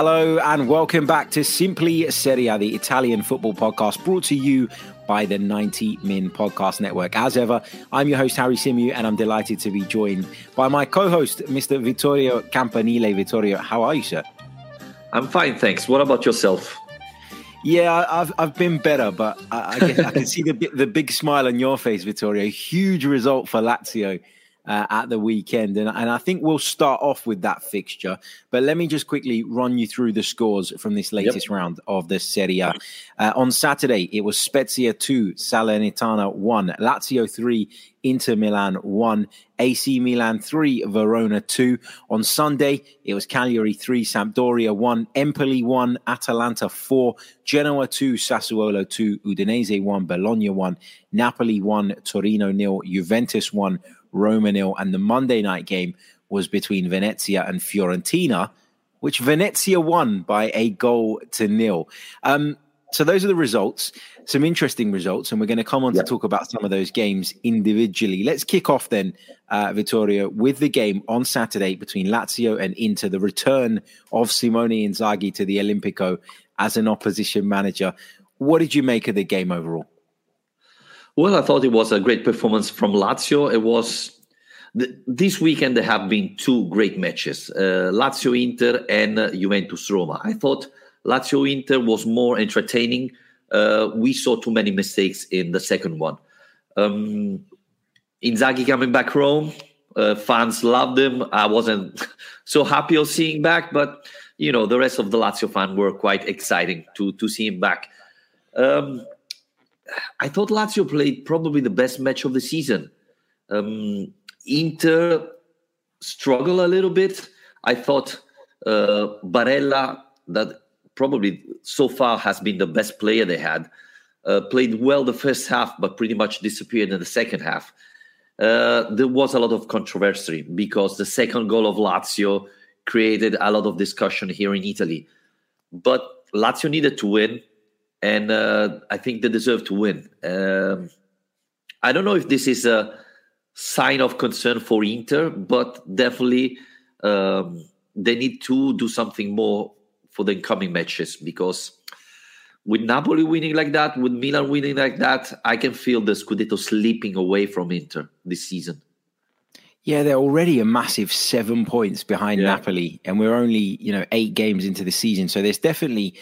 Hello and welcome back to Simply Serie A, the Italian football podcast brought to you by the 90 Min Podcast Network. As ever, I'm your host, Harry Symeou, and I'm delighted to be joined by my co host, Mr. Vittorio Campanile. Vittorio, how are you, sir? I'm fine, thanks. What about yourself? Yeah, I've I've been better, but I, I, can, I can see the the big smile on your face, Vittorio. Huge result for Lazio uh, at the weekend. And, and I think we'll start off with that fixture. But let me just quickly run you through the scores from this latest yep. round of the Serie A. Uh, on Saturday, it was Spezia 2, Salernitana 1, Lazio 3, Inter Milan 1, AC Milan 3, Verona 2. On Sunday, it was Cagliari 3, Sampdoria 1, Empoli 1, Atalanta 4, Genoa 2, Sassuolo 2, Udinese 1, Bologna 1, Napoli 1, Torino nil, Juventus 1, Roma nil, and the Monday night game was between Venezia and Fiorentina, which Venezia won by a goal to nil. Um, so those are the results, some interesting results, and we're going to come on to talk about some of those games individually. Let's kick off then, uh, Vittorio, with the game on Saturday between Lazio and Inter, the return of Simone Inzaghi to the Olimpico as an opposition manager. What did you make of the game overall? Well, I thought it was a great performance from Lazio. It was the, this weekend. There have been two great matches: uh, Lazio Inter and uh, Juventus Roma. I thought Lazio Inter was more entertaining. Uh, we saw too many mistakes in the second one. Um, Inzaghi coming back home, uh, fans loved him. I wasn't so happy of seeing back, but you know the rest of the Lazio fan were quite exciting to to see him back. Um, I thought Lazio played probably the best match of the season. Um, Inter struggle a little bit. I thought uh, Barella, that probably so far has been the best player they had, uh, played well the first half, but pretty much disappeared in the second half. Uh, there was a lot of controversy because the second goal of Lazio created a lot of discussion here in Italy. But Lazio needed to win and uh, I think they deserve to win. Um, I don't know if this is a sign of concern for Inter, but definitely um, they need to do something more for the incoming matches because with Napoli winning like that, with Milan winning like that, I can feel the Scudetto slipping away from Inter this season. Yeah, they're already a massive seven points behind yeah. Napoli, and we're only you know eight games into the season, so there's definitely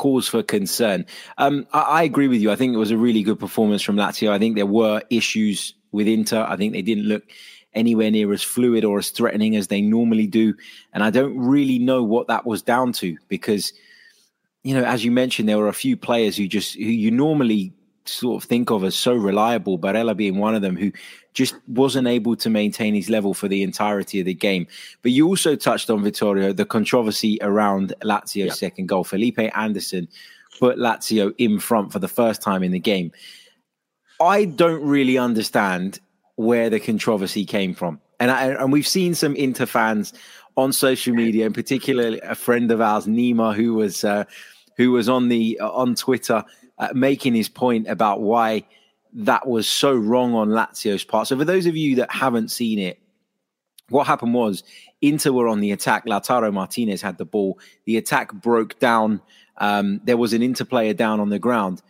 cause for concern. Um, I, I, agree with you. I think it was a really good performance from Lazio. I think there were issues with Inter. I think they didn't look anywhere near as fluid or as threatening as they normally do. And I don't really know what that was down to because, you know, as you mentioned, there were a few players who just, who you normally sort of think of as so reliable, Barella being one of them, who just wasn't able to maintain his level for the entirety of the game. But you also touched on Vittorio, the controversy around Lazio's yeah. second goal. Felipe Anderson put Lazio in front for the first time in the game. I don't really understand where the controversy came from. And, I, and we've seen some Inter fans on social media, in particular a friend of ours, Nima, who was uh, who was on the uh, on Twitter uh, making his point about why that was so wrong on Lazio's part. So, for those of you that haven't seen it, what happened was Inter were on the attack. Lautaro Martinez had the ball. The attack broke down. Um, there was an Inter player down on the ground.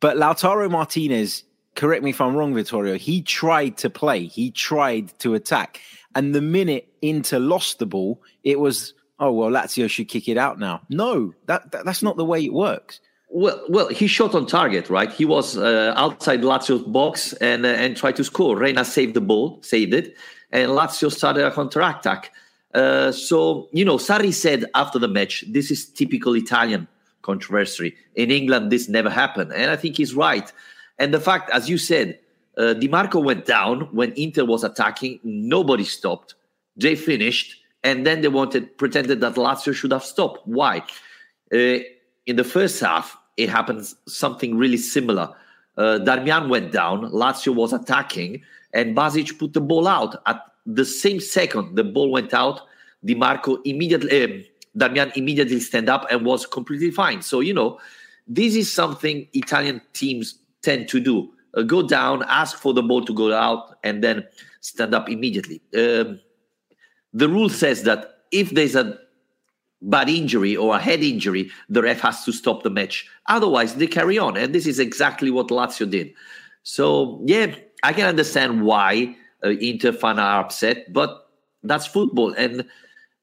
But Lautaro Martinez, correct me if I'm wrong, Vittorio, he tried to play, he tried to attack. And the minute Inter lost the ball, it was, oh, well, Lazio should kick it out now. No, that, that that's not the way it works. Well, well, he shot on target, right? He was uh, outside Lazio's box and uh, and tried to score. Reina saved the ball, saved it, and Lazio started a counter attack. Uh, so you know, Sarri said after the match, "This is typical Italian controversy. In England, this never happened," and I think he's right. And the fact, as you said, Uh, Di Marco went down when Inter was attacking. Nobody stopped. They finished, and then they wanted pretended that Lazio should have stopped. Why? In the first half, it happens something really similar. Uh, Darmian went down. Lazio was attacking, and Basic put the ball out at the same second. The ball went out. Di Marco immediately, uh, Darmian immediately stand up and was completely fine. So you know, this is something Italian teams tend to do: uh, go down, ask for the ball to go out, and then stand up immediately. Um, the rule says that if there's a bad injury or a head injury, the ref has to stop the match. Otherwise, they carry on. And this is exactly what Lazio did. So, yeah, I can understand why uh, Inter fans are upset, but that's football. And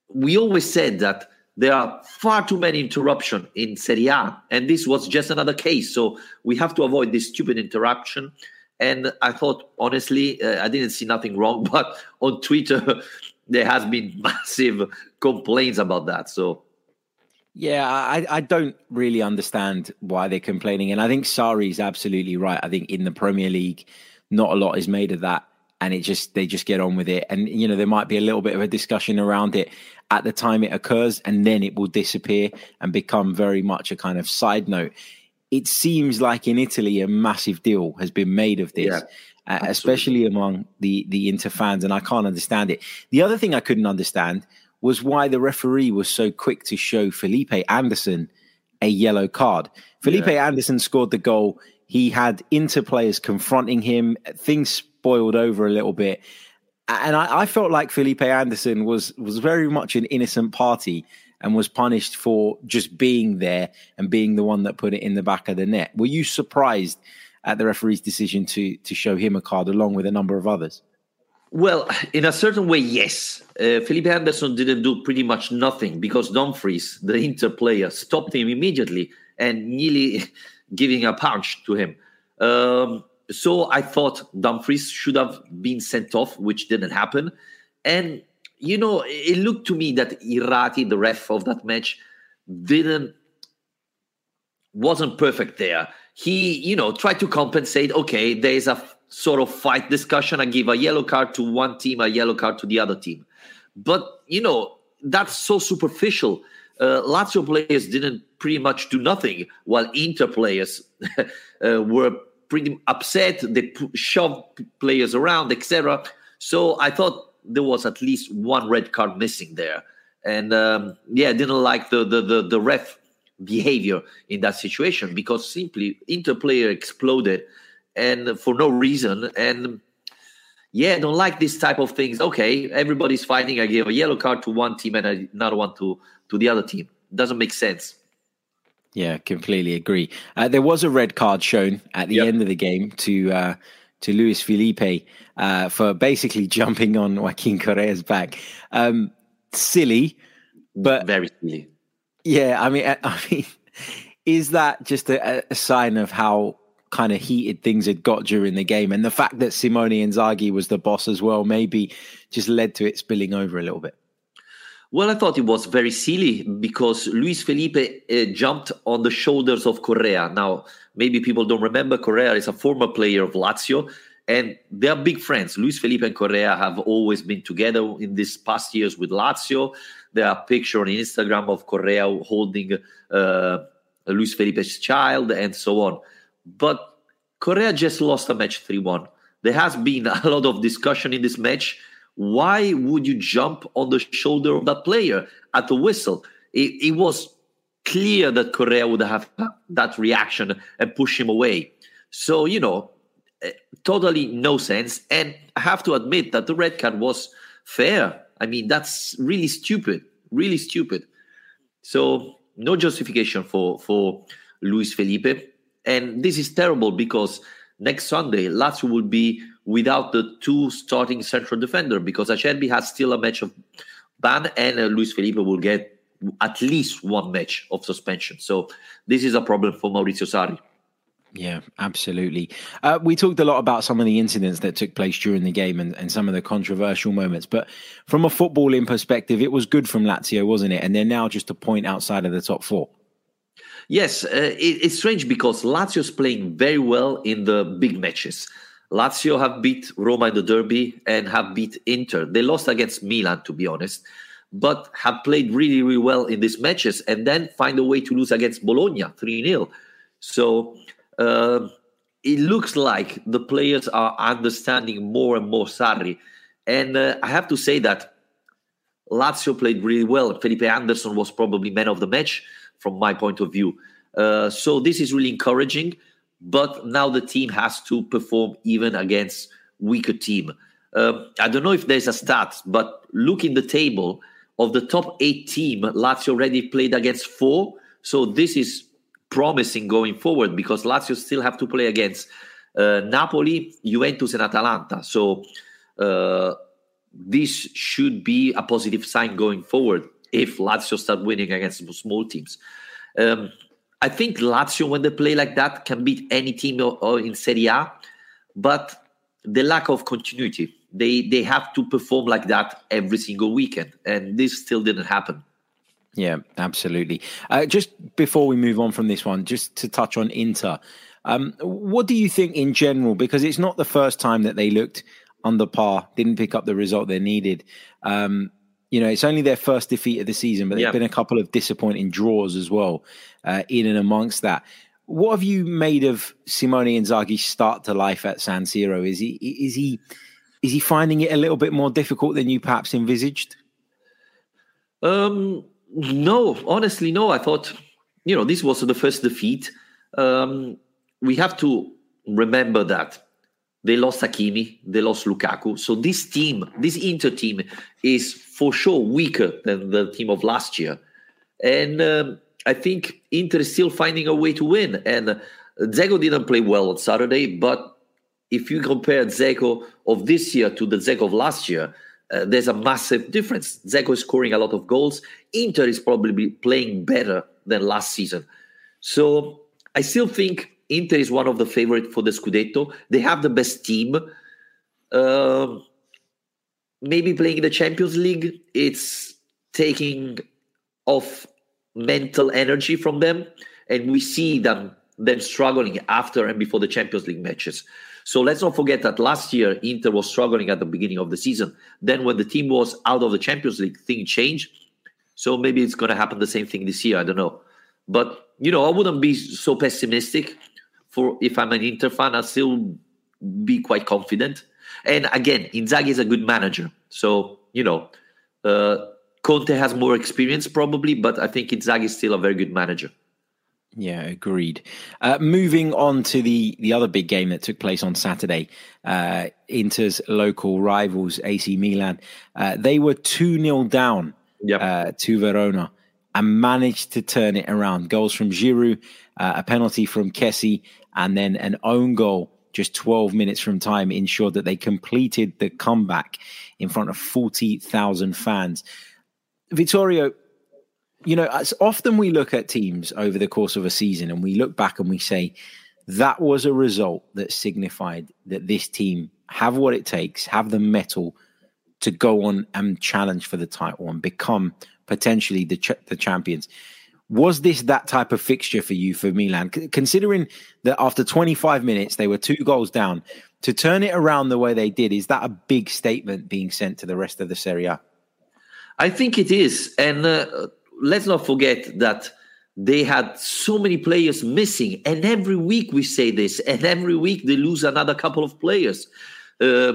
we always said that there are far too many interruptions in Serie A, and this was just another case. So we have to avoid this stupid interruption. And I thought, honestly, uh, I didn't see nothing wrong, but on Twitter, there has been massive complaints about that. So yeah, I, I don't really understand why they're complaining. And I think Sarri is absolutely right. I think in the Premier League, not a lot is made of that. And it just they just get on with it. And you know, there might be a little bit of a discussion around it at the time it occurs, and then it will disappear and become very much a kind of side note. It seems like in Italy a massive deal has been made of this. Yeah. Uh, especially among the the Inter fans, and I can't understand it. The other thing I couldn't understand was why the referee was so quick to show Felipe Anderson a yellow card. Felipe yeah. Anderson scored the goal. He had Inter players confronting him. Things spoiled over a little bit, and I, I felt like Felipe Anderson was was very much an innocent party and was punished for just being there and being the one that put it in the back of the net. Were you surprised? At the referee's decision to to show him a card along with a number of others? Well, in a certain way, yes. Uh, Felipe Anderson didn't do pretty much nothing because Dumfries, the Inter player, stopped him immediately and nearly giving a punch to him. Um, so I thought Dumfries should have been sent off, which didn't happen. And, you know, it looked to me that Irrati, the ref of that match, didn't wasn't perfect there he, you know, tried to compensate. Okay, there is a sort of fight discussion. I give a yellow card to one team, a yellow card to the other team. But, you know, that's so superficial. Uh, Lazio players didn't pretty much do nothing, while Inter players uh, were pretty upset. They shoved players around, etc. So I thought there was at least one red card missing there, and um, yeah, I didn't like the the the, the ref behavior in that situation because simply interplayer exploded and for no reason and yeah, I don't like this type of things. Okay, everybody's fighting. I give a yellow card to one team and another one to to the other team. Doesn't make sense. Yeah, completely agree. Uh, there was a red card shown at the yep. end of the game to uh, to Luis Felipe uh, for basically jumping on Joaquin Correa's back. Um, silly, but very silly. Yeah, I mean, I mean, is that just a, a sign of how kind of heated things had got during the game, and the fact that Simone Inzaghi was the boss as well, maybe just led to it spilling over a little bit. Well, I thought it was very silly because Luis Felipe uh, jumped on the shoulders of Correa. Now, maybe people don't remember Correa is a former player of Lazio, and they are big friends. Luis Felipe and Correa have always been together in these past years with Lazio. There are pictures on Instagram of Correa holding uh, Luis Felipe's child and so on. But Correa just lost a match 3 1. There has been a lot of discussion in this match. Why would you jump on the shoulder of that player at the whistle? It, it was clear that Correa would have that reaction and push him away. So, you know, eh, totally no sense. And I have to admit that the red card was fair. I mean, that's really stupid, really stupid. So no justification for for Luis Felipe, and this is terrible because next Sunday Lazio will be without the two starting central defender because Acerbi has still a match of ban, and uh, Luis Felipe will get at least one match of suspension. So this is a problem for Maurizio Sarri. Yeah, absolutely. Uh, we talked a lot about some of the incidents that took place during the game and, and some of the controversial moments. But from a footballing perspective, it was good from Lazio, wasn't it? And they're now just a point outside of the top four. Yes, uh, it, it's strange because Lazio's playing very well in the big matches. Lazio have beat Roma in the derby and have beat Inter. They lost against Milan, to be honest, but have played really, really well in these matches and then find a way to lose against Bologna 3 0. So uh, it looks like the players are understanding more and more Sarri. And uh, I have to say that Lazio played really well. Felipe Anderson was probably man of the match from my point of view. Uh, so this is really encouraging. But now the team has to perform even against weaker team. Uh, I don't know if there's a stat, but look in the table of the top eight team. Lazio already played against four, so this is promising going forward because Lazio still have to play against uh, Napoli, Juventus, and Atalanta. So uh, this should be a positive sign going forward if Lazio start winning against small teams. Um, I think Lazio, when they play like that, can beat any team or, or in Serie A, but the lack of continuity. They they have to perform like that every single weekend, and this still didn't happen. Yeah, absolutely. Uh, just before we move on from this one, just to touch on Inter, um, what do you think in general? Because it's not the first time that they looked under par, didn't pick up the result they needed. Um, you know, it's only their first defeat of the season, but there's yeah. been a couple of disappointing draws as well uh, in and amongst that. What have you made of Simone Inzaghi's start to life at San Siro? Is he is he is he finding it a little bit more difficult than you perhaps envisaged? Um, no, honestly, no. I thought, you know, this was the first defeat. Um, we have to remember that they lost Hakimi, they lost Lukaku. So this team, this Inter team, is for sure weaker than the team of last year. And um, I think Inter is still finding a way to win. And Dzeko didn't play well on Saturday, but if you compare Dzeko of this year to the Dzeko of last year, uh, there's a massive difference. Dzeko is scoring a lot of goals. Inter is probably playing better than last season. So I still think Inter is one of the favorite for the Scudetto. They have the best team. Uh, maybe playing in the Champions League, it's taking off mental energy from them, and we see them them struggling after and before the Champions League matches. So let's not forget that last year Inter was struggling at the beginning of the season. Then when the team was out of the Champions League, things changed. So maybe it's going to happen the same thing this year. I don't know, but you know I wouldn't be so pessimistic for if I'm an Inter fan, I'll still be quite confident. And again, Inzaghi is a good manager, so you know, uh, Conte has more experience probably, but I think Inzaghi is still a very good manager. Yeah, agreed. Uh, moving on to the the other big game that took place on Saturday, uh, Inter's local rivals AC Milan, uh, they were two 0 down yep. Uh, to Verona and managed to turn it around. Goals from Giroud, uh, a penalty from Kessie, and then an own goal just 12 minutes from time ensured that they completed the comeback in front of 40,000 fans. Vittorio, you know, as often we look at teams over the course of a season and we look back and we say, that was a result that signified that this team have what it takes, have the metal to go on and challenge for the title and become potentially the ch- the champions. Was this that type of fixture for you for Milan? C- considering that after 25 minutes they were two goals down, to turn it around the way they did, is that a big statement being sent to the rest of the Serie A? I think it is, and uh, let's not forget that they had so many players missing, and every week we say this, and every week they lose another couple of players. Uh,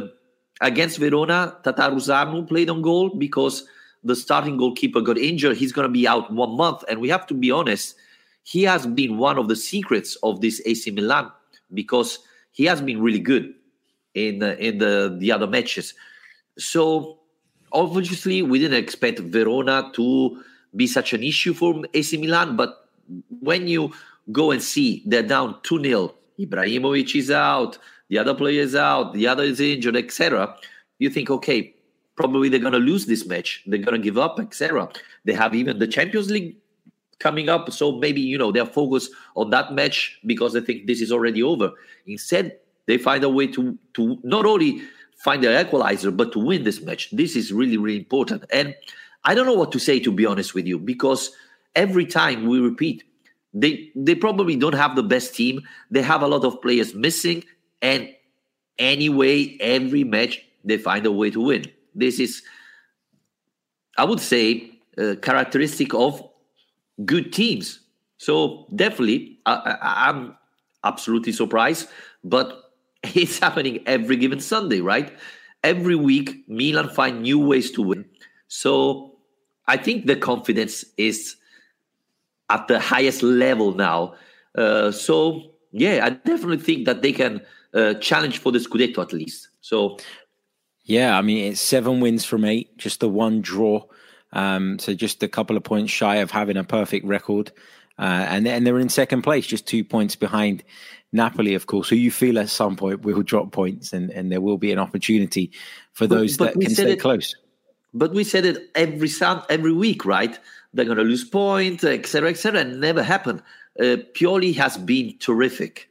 against Verona, Tatarusanu played on goal because the starting goalkeeper got injured, he's going to be out one month. And we have to be honest, he has been one of the secrets of this AC Milan because he has been really good in uh, in the the other matches. So obviously, we didn't expect Verona to be such an issue for AC Milan. But when you go and see they're down 2 0, Ibrahimovic is out, the other player is out, the other is injured, etc., you think, okay, probably they're going to lose this match. They're going to give up, etc. They have even the Champions League coming up, so maybe you know they're focused on that match because they think this is already over. Instead, they find a way to to not only find their equalizer but to win this match. This is really really important, and I don't know what to say to be honest with you because every time we repeat, they they probably don't have the best team. They have a lot of players missing, and anyway, every match they find a way to win. This is, I would say, characteristic of good teams. So definitely, I, I'm absolutely surprised, but it's happening every given Sunday, right? Every week, Milan find new ways to win. So I think the confidence is at the highest level now. Uh, so yeah, I definitely think that they can uh, challenge for the Scudetto at least. So yeah, I mean it's seven wins from eight, just the one draw. Um, so just a couple of points shy of having a perfect record. Uh, and, and they're in second place, just two points behind Napoli, of course, who you feel at some point will drop points and, and there will be an opportunity for those but, but that can stay it, close. But we said it every every week, right? They're going to lose points, etc., etc., and never happened. Uh, Pioli has been terrific.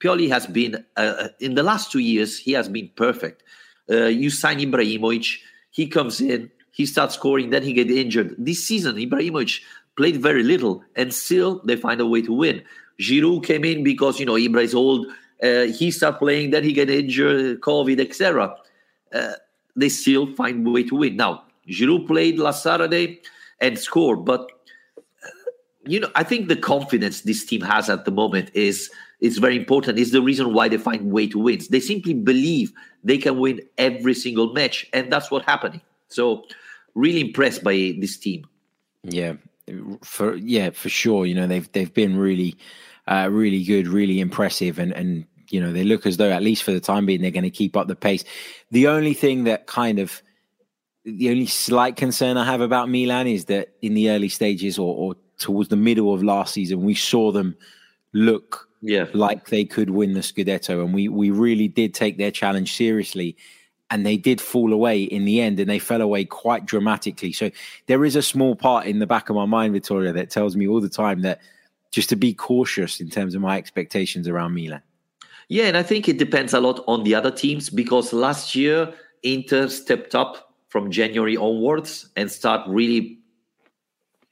Pioli has been uh, uh, in the last two years. He has been perfect. Uh, you sign Ibrahimovic, he comes in, he starts scoring, then he get injured. This season, Ibrahimovic played very little, and still they find a way to win. Giroud came in because you know Ibra is old. Uh, he start playing, then he get injured, COVID, etc. Uh, they still find a way to win. Now Giroud played last Saturday and scored, but uh, you know I think the confidence this team has at the moment is is very important. Is the reason why they find way to win. They simply believe they can win every single match, and that's what's happening. So really impressed by this team. Yeah, for yeah, for sure. You know, they've they've been really, uh, really good, really impressive, and and you know they look as though at least for the time being they're going to keep up the pace. The only thing that kind of the only slight concern I have about Milan is that in the early stages or, or towards the middle of last season, we saw them look yeah. like they could win the Scudetto, and we we really did take their challenge seriously and they did fall away in the end and they fell away quite dramatically so there is a small part in the back of my mind vittorio that tells me all the time that just to be cautious in terms of my expectations around milan yeah and i think it depends a lot on the other teams because last year inter stepped up from january onwards and start really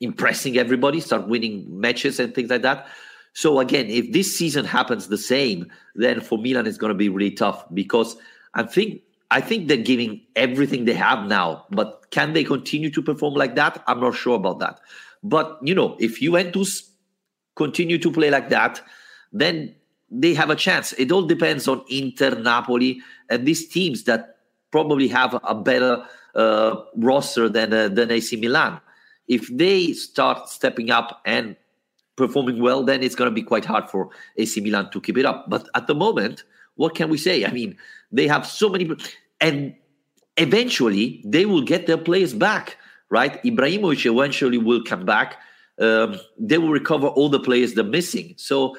impressing everybody start winning matches and things like that so again if this season happens the same then for milan it's going to be really tough because i think I think they're giving everything they have now, but can they continue to perform like that? I'm not sure about that. But you know, if Juventus continue to play like that, then they have a chance. It all depends on Inter, Napoli, and these teams that probably have a better uh, roster than uh, than AC Milan. If they start stepping up and performing well, then it's going to be quite hard for AC Milan to keep it up. But at the moment, what can we say? I mean, they have so many, and eventually they will get their players back, right? Ibrahimovic eventually will come back. Um, they will recover all the players they're missing. So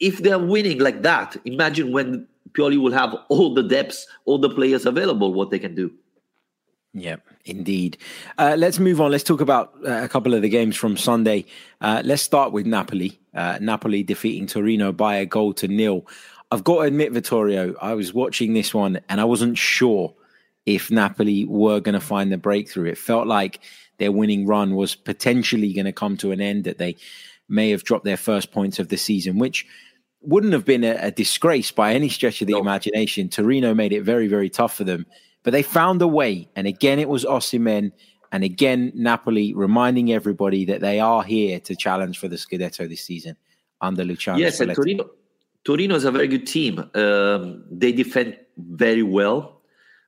if they're winning like that, imagine when Pioli will have all the depths, all the players available, what they can do. Yeah, indeed. Uh, let's move on. Let's talk about uh, a couple of the games from Sunday. Uh, let's start with Napoli. Uh, Napoli defeating Torino by a goal to nil. I've got to admit, Vittorio, I was watching this one and I wasn't sure if Napoli were going to find the breakthrough. It felt like their winning run was potentially going to come to an end, that they may have dropped their first points of the season, which wouldn't have been a, a disgrace by any stretch of the imagination. Torino made it very, very tough for them, but they found a way. And again, it was Osimhen. And again, Napoli reminding everybody that they are here to challenge for the Scudetto this season under Luciano. Yes, and Torino, Torino is a very good team. Um, they defend very well.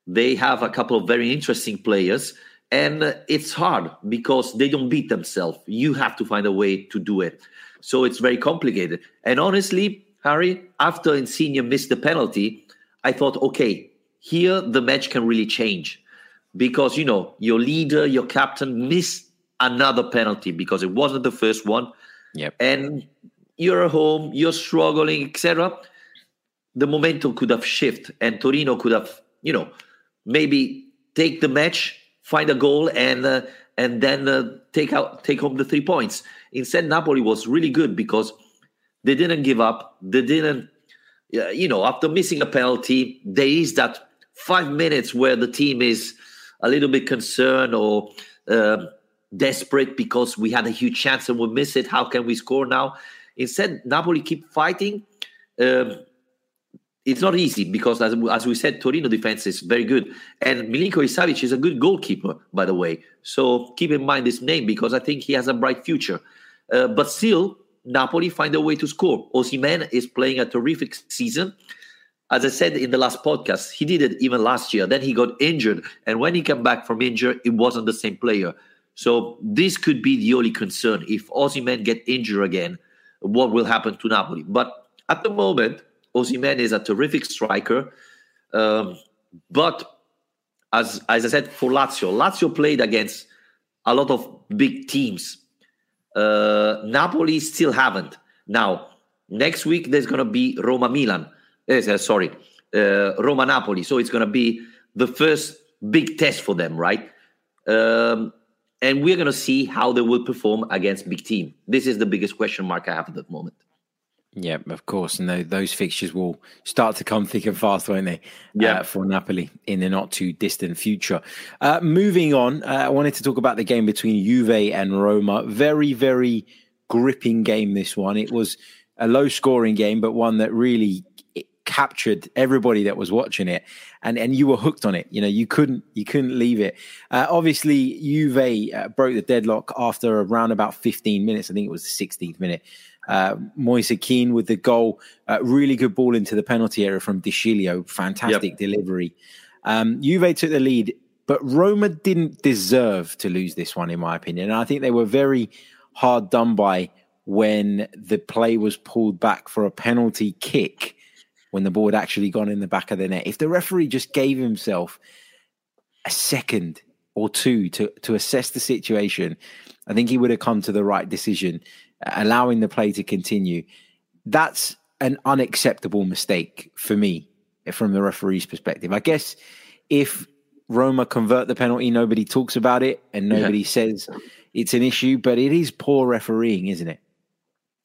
They have a couple of very interesting players, and it's hard because they don't beat themselves. You have to find a way to do it. So it's very complicated. And honestly, Harry, after Insigne missed the penalty, I thought, okay, here the match can really change because you know your leader, your captain missed another penalty because it wasn't the first one. Yep. And you're at home, you're struggling, etc. The momentum could have shifted, and Torino could have, you know, maybe take the match, find a goal, and uh, and then uh, take out take home the three points. Instead, Napoli was really good because they didn't give up. They didn't, uh, you know, after missing a penalty, there is that five minutes where the team is a little bit concerned or uh, desperate because we had a huge chance and we miss it. How can we score now? Instead, Napoli keep fighting. Um, it's not easy because, as, as we said, Torino defense is very good. And Milinkovic Savic is a good goalkeeper, by the way. So keep in mind this name because I think he has a bright future. Uh, but still, Napoli find a way to score. Osimhen is playing a terrific season. As I said in the last podcast, he did it even last year. Then he got injured. And when he came back from injury, it wasn't the same player. So this could be the only concern. If Osimhen get injured again, what will happen to Napoli? But at the moment, Osimhen is a terrific striker. Um, but as as I said for Lazio, Lazio played against a lot of big teams. Uh, Napoli still haven't. Now next week there's going to be Roma Milan. Uh, sorry, uh, Roma Napoli. So it's going to be the first big test for them, right? Um, and we're going to see how they will perform against big team. This is the biggest question mark I have at the moment. Yeah, of course. And those fixtures will start to come thick and fast, won't they? Yeah. Uh, for Napoli in the not too distant future. Uh, moving on, uh, I wanted to talk about the game between Juve and Roma. Very, very gripping game, this one. It was a low scoring game, but one that really captured everybody that was watching it and and you were hooked on it you know you couldn't you couldn't leave it uh, obviously Juve uh, broke the deadlock after around about 15 minutes i think it was the 16th minute uh, Moise Kean with the goal, uh, really good ball into the penalty area from De Sciglio, fantastic yep. delivery. Um, Juve took the lead, but Roma didn't deserve to lose this one, in my opinion. And I think they were very hard done by when the play was pulled back for a penalty kick when the ball had actually gone in the back of the net. If the referee just gave himself a second or two to, to assess the situation, I think he would have come to the right decision allowing the play to continue. That's an unacceptable mistake for me from the referee's perspective. I guess if Roma convert the penalty, nobody talks about it and nobody yeah. says it's an issue, but it is poor refereeing, isn't it?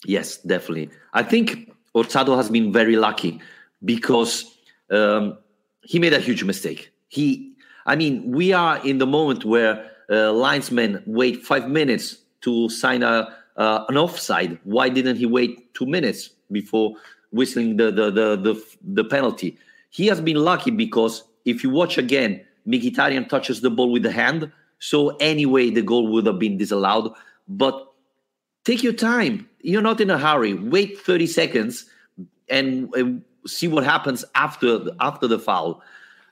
Yes, definitely. I think Orsato has been very lucky because um, he made a huge mistake. He, I mean, we are in the moment where uh, linesmen wait five minutes to sign a uh, an offside. Why didn't he wait two minutes before whistling the, the, the, the, the penalty? He has been lucky because if you watch again, Mkhitaryan touches the ball with the hand. So anyway, the goal would have been disallowed. But take your time. You're not in a hurry. Wait 30 seconds and uh, see what happens after after the foul.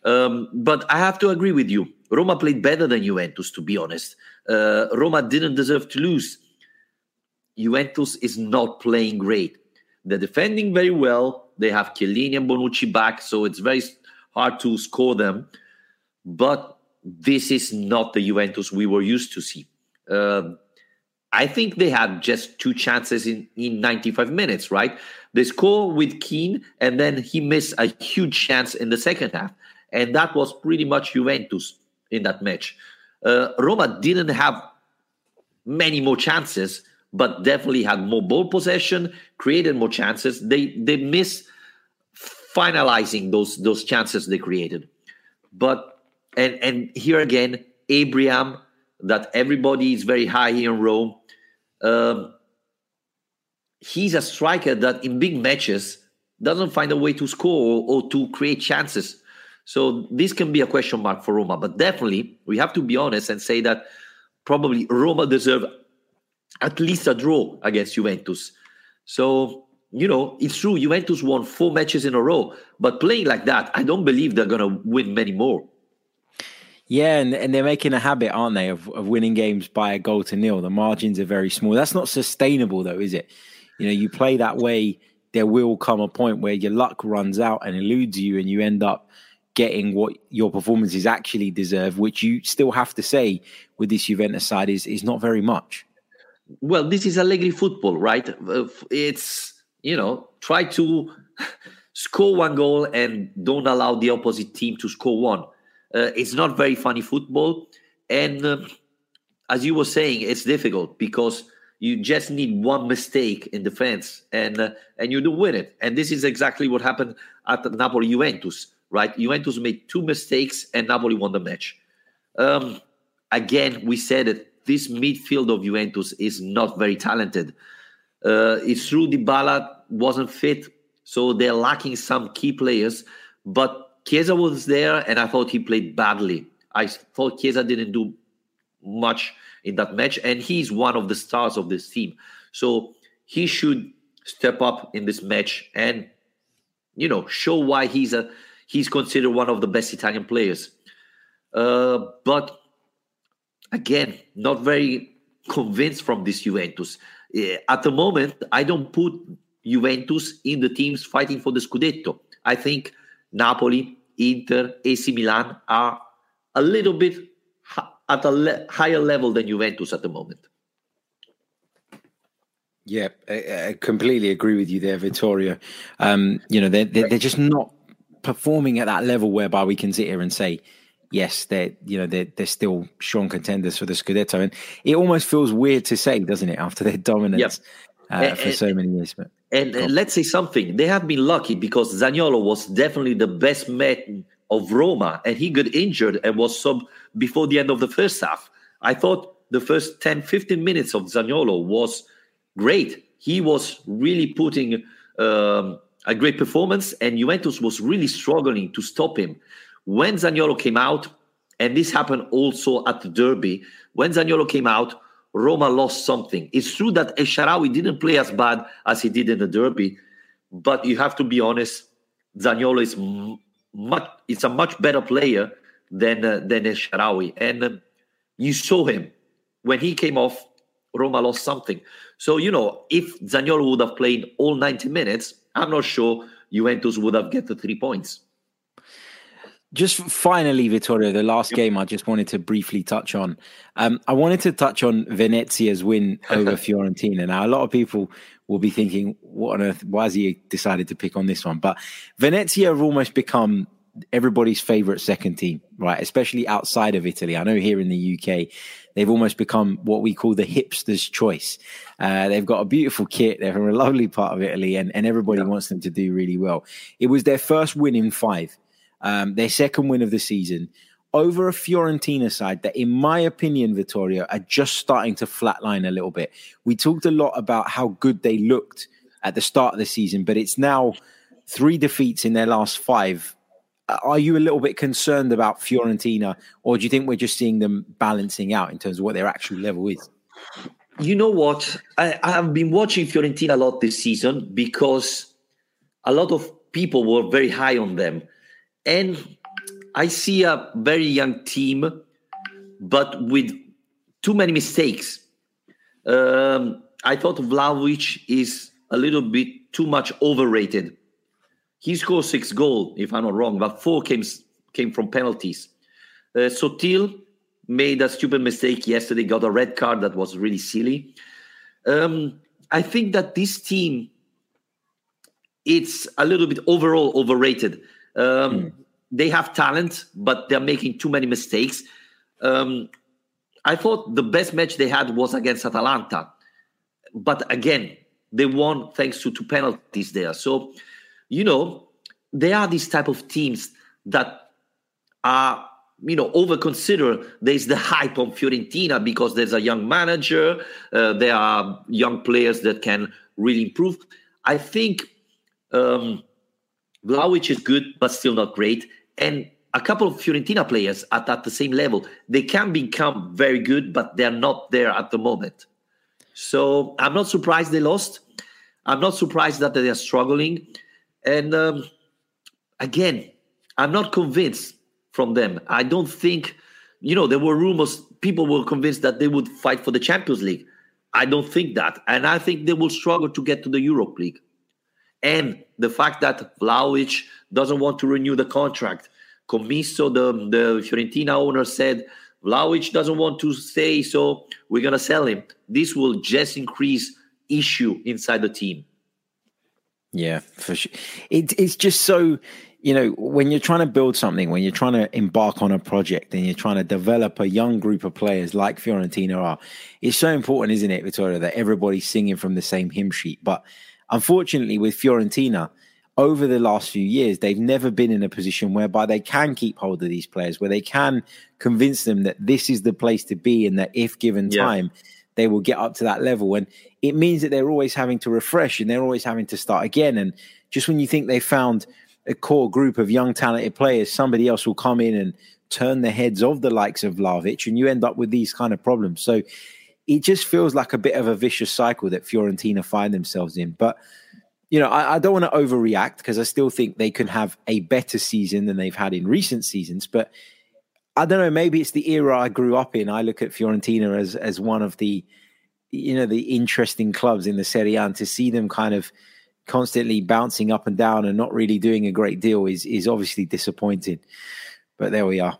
Um, but I have to agree with you. Roma played better than Juventus, to be honest. Uh, Roma didn't deserve to lose. Juventus is not playing great. They're defending very well. They have Chiellini and Bonucci back, so it's very hard to score them. But this is not the Juventus we were used to see. Uh, I think they had just two chances in, in 95 minutes, right? They score with Kean, and then he missed a huge chance in the second half. And that was pretty much Juventus in that match. Uh, Roma didn't have many more chances, but definitely had more ball possession, created more chances. They they miss finalizing those those chances they created. But and and here again, Abraham, that everybody is very high here in Rome. Um, he's a striker that in big matches doesn't find a way to score or, or to create chances. So this can be a question mark for Roma. But definitely, we have to be honest and say that probably Roma deserve at least a draw against Juventus. So, you know, it's true, Juventus won four matches in a row, but playing like that, I don't believe they're going to win many more. Yeah, and, and they're making a habit, aren't they, of, of winning games by a goal to nil. The margins are very small. That's not sustainable, though, is it? You know, you play that way, there will come a point where your luck runs out and eludes you, and you end up getting what your performances actually deserve, which you still have to say with this Juventus side is is not very much well, this is Allegri football, right? Uh, it's you know try to score one goal and don't allow the opposite team to score one. Uh, it's not very funny football, and uh, as you were saying, it's difficult because you just need one mistake in defense and uh, and you do win it. And this is exactly what happened at Napoli Juventus, right? Juventus made two mistakes and Napoli won the match. Um, again, we said it this midfield of Juventus is not very talented. Uh, it's true Dybala wasn't fit, so they're lacking some key players. But Chiesa was there, and I thought he played badly. I thought Chiesa didn't do much in that match, and he's one of the stars of this team. So he should step up in this match and you know show why he's a he's considered one of the best Italian players. Uh, but again, not very convinced from this Juventus. Uh, at the moment, I don't put Juventus in the teams fighting for the Scudetto. I think Napoli, Inter, AC Milan are a little bit at a le- higher level than Juventus at the moment. Yeah, I, I completely agree with you there, Vittorio. Um, you know, they're, they're, they're just not performing at that level whereby we can sit here and say, yes, they're you know they're they're still strong contenders for the Scudetto, and it almost feels weird to say, doesn't it, after their dominance yep. uh, and, for so many years. But and, and, let's say something, they have been lucky because Zaniolo was definitely the best man of Roma, and he got injured and was sub before the end of the first half. I thought the first 10, 15 minutes of Zaniolo was great. He was really putting um, a great performance, and Juventus was really struggling to stop him. When Zaniolo came out, and this happened also at the Derby, when Zaniolo came out, Roma lost something. It's true that El Shaarawy didn't play as bad as he did in the Derby, but you have to be honest, Zaniolo is much it's a much better player than uh, than El Shaarawy, and uh, you saw him when he came off. Roma lost something. So you know, if Zaniolo would have played all 90 minutes, I'm not sure Juventus would have get the three points. Just finally, Vittorio, the last yep. game I just wanted to briefly touch on. Um, I wanted to touch on Venezia's win over Fiorentina. Now, a lot of people will be thinking, what on earth? Why has he decided to pick on this one? But Venezia have almost become everybody's favorite second team, right? Especially outside of Italy. I know here in the UK, they've almost become what we call the hipster's choice. Uh, they've got a beautiful kit. They're from a lovely part of Italy, and, and everybody yeah. wants them to do really well. It was their first win in five um, their second win of the season over a Fiorentina side that, in my opinion, Vittorio, are just starting to flatline a little bit. We talked a lot about how good they looked at the start of the season, but it's now three defeats in their last five. Are you a little bit concerned about Fiorentina, or do you think we're just seeing them balancing out in terms of what their actual level is? You know what? I, I have been watching Fiorentina a lot this season because a lot of people were very high on them and I see a very young team, but with too many mistakes. Um, I thought Vlahovic is a little bit too much overrated. He scored six goals, if I'm not wrong, but four came came from penalties. Uh, Sottil made a stupid mistake yesterday, got a red card that was really silly. Um, I think that this team, it's a little bit overall overrated. Um, mm. They have talent, but they're making too many mistakes. Um, I thought the best match they had was against Atalanta, but again, they won thanks to two penalties there. So, you know, there are these type of teams that are you know over consider there's the hype on Fiorentina because there's a young manager uh, there are young players that can really improve I think um, Vlahovic is good, but still not great. And a couple of Fiorentina players at, at the same level, they can become very good, but they're not there at the moment. So I'm not surprised they lost. I'm not surprised that they are struggling. And um, again, I'm not convinced from them. I don't think, you know, there were rumors, people were convinced that they would fight for the Champions League. I don't think that. And I think they will struggle to get to the Europe League and the fact that Vlahovic doesn't want to renew the contract. Commisso, the, the Fiorentina owner, said Vlahovic doesn't want to stay, so we're going to sell him. This will just increase issue inside the team. Yeah, for sure. It, it's just so, you know, when you're trying to build something, when you're trying to embark on a project and you're trying to develop a young group of players like Fiorentina are, it's so important, isn't it, Vittorio, that everybody's singing from the same hymn sheet. But Unfortunately, with Fiorentina, over the last few years, they've never been in a position whereby they can keep hold of these players, where they can convince them that this is the place to be and that if given time, they will get up to that level. And it means that they're always having to refresh and they're always having to start again. And just when you think they found a core group of young, talented players, somebody else will come in and turn the heads of the likes of Vlahovic, and you end up with these kind of problems. So it just feels like a bit of a vicious cycle that Fiorentina find themselves in. But you know, I, I don't want to overreact because I still think they can have a better season than they've had in recent seasons. But I don't know, maybe it's the era I grew up in. I look at Fiorentina as as one of the you know the interesting clubs in the Serie A, and to see them kind of constantly bouncing up and down and not really doing a great deal is is obviously disappointing. But there we are.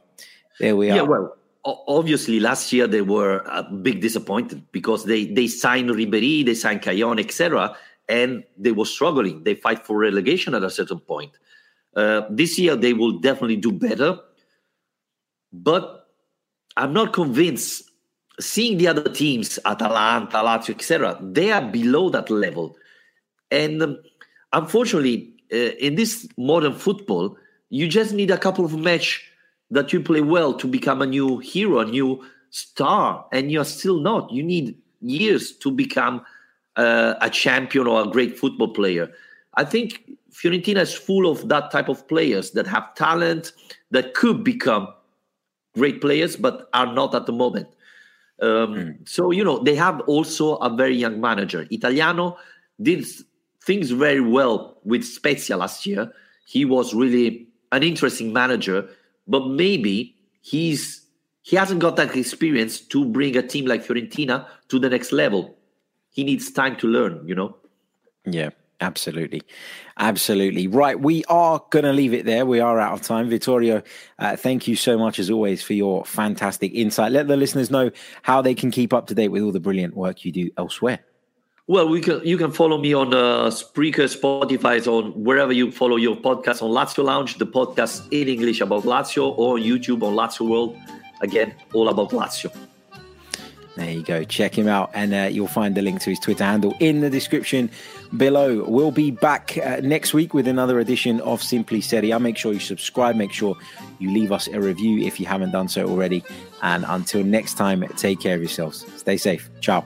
There we are. Yeah, well, obviously last year they were a big disappointed because they they signed Ribery, they signed Callejón, etc and they were struggling. They fight for relegation at a certain point. Uh, this year they will definitely do better, but I'm not convinced. Seeing the other teams, Atalanta, Lazio, etc., they are below that level, and um, unfortunately, uh, in this modern football, you just need a couple of match that you play well to become a new hero, a new star, and you're still not. You need years to become uh, a champion or a great football player. I think Fiorentina is full of that type of players that have talent that could become great players, but are not at the moment. Um, mm. So you know they have also a very young manager. Italiano did things very well with Spezia last year. He was really an interesting manager, but maybe he's he hasn't got that experience to bring a team like Fiorentina to the next level he needs time to learn, you know? Yeah. Absolutely. Absolutely. Right. We are going to leave it there. We are out of time. Vittorio, uh, thank you so much, as always, for your fantastic insight. Let the listeners know how they can keep up to date with all the brilliant work you do elsewhere. Well, we can, you can follow me on uh, Spreaker, Spotify, on wherever you follow your podcast on Lazio Lounge, the podcast in English about Lazio, or YouTube on Lazio World. Again, all about Lazio. There you go. Check him out, and uh, you'll find the link to his Twitter handle in the description below. We'll be back uh, next week with another edition of Simply Serie A. Make sure you subscribe. Make sure you leave us a review if you haven't done so already. And until next time, take care of yourselves. Stay safe. Ciao.